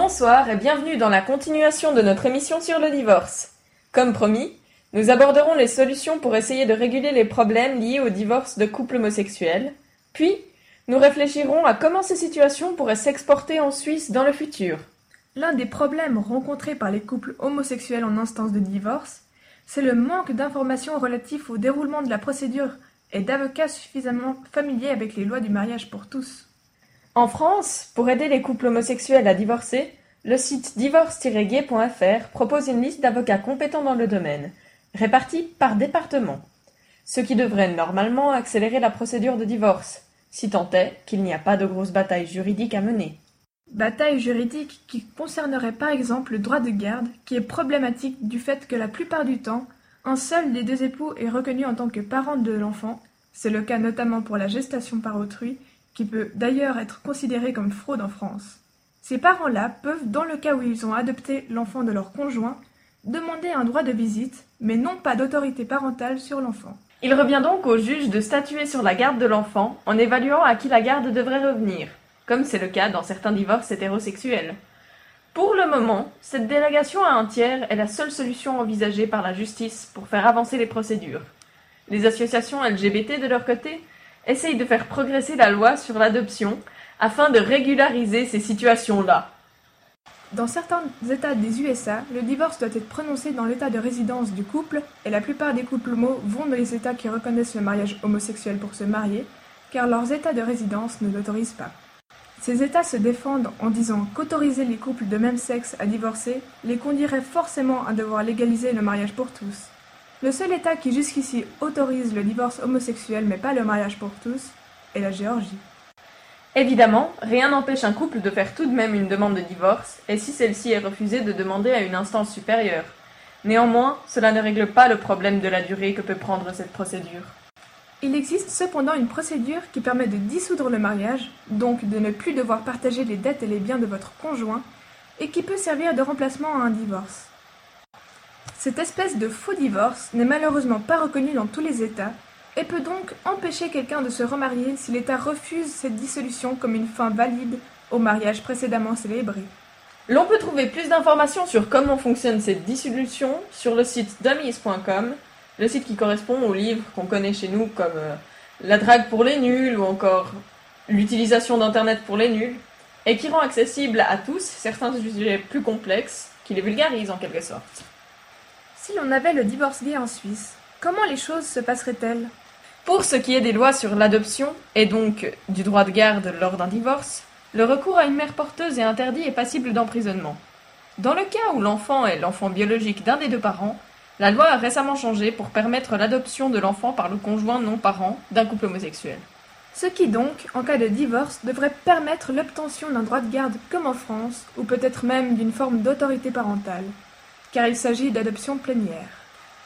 Bonsoir et bienvenue dans la continuation de notre émission sur le divorce. Comme promis, nous aborderons les solutions pour essayer de réguler les problèmes liés au divorce de couples homosexuels, puis nous réfléchirons à comment ces situations pourraient s'exporter en Suisse dans le futur. L'un des problèmes rencontrés par les couples homosexuels en instance de divorce, c'est le manque d'informations relatives au déroulement de la procédure et d'avocats suffisamment familiers avec les lois du mariage pour tous. En France, pour aider les couples homosexuels à divorcer, le site divorce-gay.fr propose une liste d'avocats compétents dans le domaine, répartis par département, ce qui devrait normalement accélérer la procédure de divorce, si tant est qu'il n'y a pas de grosse bataille juridique à mener. Bataille juridique qui concernerait par exemple le droit de garde, qui est problématique du fait que la plupart du temps, un seul des deux époux est reconnu en tant que parent de l'enfant, c'est le cas notamment pour la gestation par autrui, qui peut d'ailleurs être considéré comme fraude en France. Ces parents-là peuvent, dans le cas où ils ont adopté l'enfant de leur conjoint, demander un droit de visite, mais non pas d'autorité parentale sur l'enfant. Il revient donc au juge de statuer sur la garde de l'enfant en évaluant à qui la garde devrait revenir, comme c'est le cas dans certains divorces hétérosexuels. Pour le moment, cette délégation à un tiers est la seule solution envisagée par la justice pour faire avancer les procédures. Les associations LGBT de leur côté essaye de faire progresser la loi sur l'adoption afin de régulariser ces situations-là. Dans certains États des USA, le divorce doit être prononcé dans l'état de résidence du couple, et la plupart des couples homo vont dans les États qui reconnaissent le mariage homosexuel pour se marier, car leurs États de résidence ne l'autorisent pas. Ces États se défendent en disant qu'autoriser les couples de même sexe à divorcer les conduirait forcément à devoir légaliser le mariage pour tous. Le seul État qui jusqu'ici autorise le divorce homosexuel mais pas le mariage pour tous est la Géorgie. Évidemment, rien n'empêche un couple de faire tout de même une demande de divorce, et si celle-ci est refusée de demander à une instance supérieure. Néanmoins, cela ne règle pas le problème de la durée que peut prendre cette procédure. Il existe cependant une procédure qui permet de dissoudre le mariage, donc de ne plus devoir partager les dettes et les biens de votre conjoint, et qui peut servir de remplacement à un divorce. Cette espèce de faux divorce n'est malheureusement pas reconnue dans tous les États et peut donc empêcher quelqu'un de se remarier si l'État refuse cette dissolution comme une fin valide au mariage précédemment célébré. L'on peut trouver plus d'informations sur comment fonctionne cette dissolution sur le site dummies.com, le site qui correspond au livre qu'on connaît chez nous comme euh, La drague pour les nuls ou encore L'utilisation d'Internet pour les nuls, et qui rend accessible à tous certains sujets plus complexes, qui les vulgarise en quelque sorte. Si l'on avait le divorce gay en Suisse, comment les choses se passeraient-elles? Pour ce qui est des lois sur l'adoption, et donc du droit de garde lors d'un divorce, le recours à une mère porteuse est interdit et passible d'emprisonnement. Dans le cas où l'enfant est l'enfant biologique d'un des deux parents, la loi a récemment changé pour permettre l'adoption de l'enfant par le conjoint non parent d'un couple homosexuel. Ce qui donc, en cas de divorce, devrait permettre l'obtention d'un droit de garde comme en France, ou peut-être même d'une forme d'autorité parentale car il s'agit d'adoption plénière.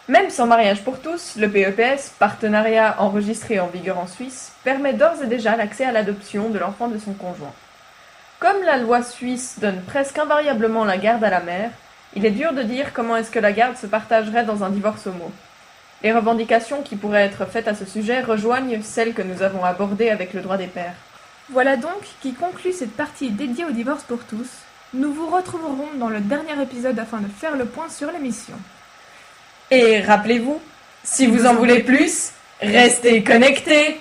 Même sans mariage pour tous, le PEPS, partenariat enregistré en vigueur en Suisse, permet d'ores et déjà l'accès à l'adoption de l'enfant de son conjoint. Comme la loi suisse donne presque invariablement la garde à la mère, il est dur de dire comment est-ce que la garde se partagerait dans un divorce homo. Les revendications qui pourraient être faites à ce sujet rejoignent celles que nous avons abordées avec le droit des pères. Voilà donc qui conclut cette partie dédiée au divorce pour tous, nous vous retrouverons dans le dernier épisode afin de faire le point sur l'émission. Et rappelez-vous, si vous en voulez plus, restez connectés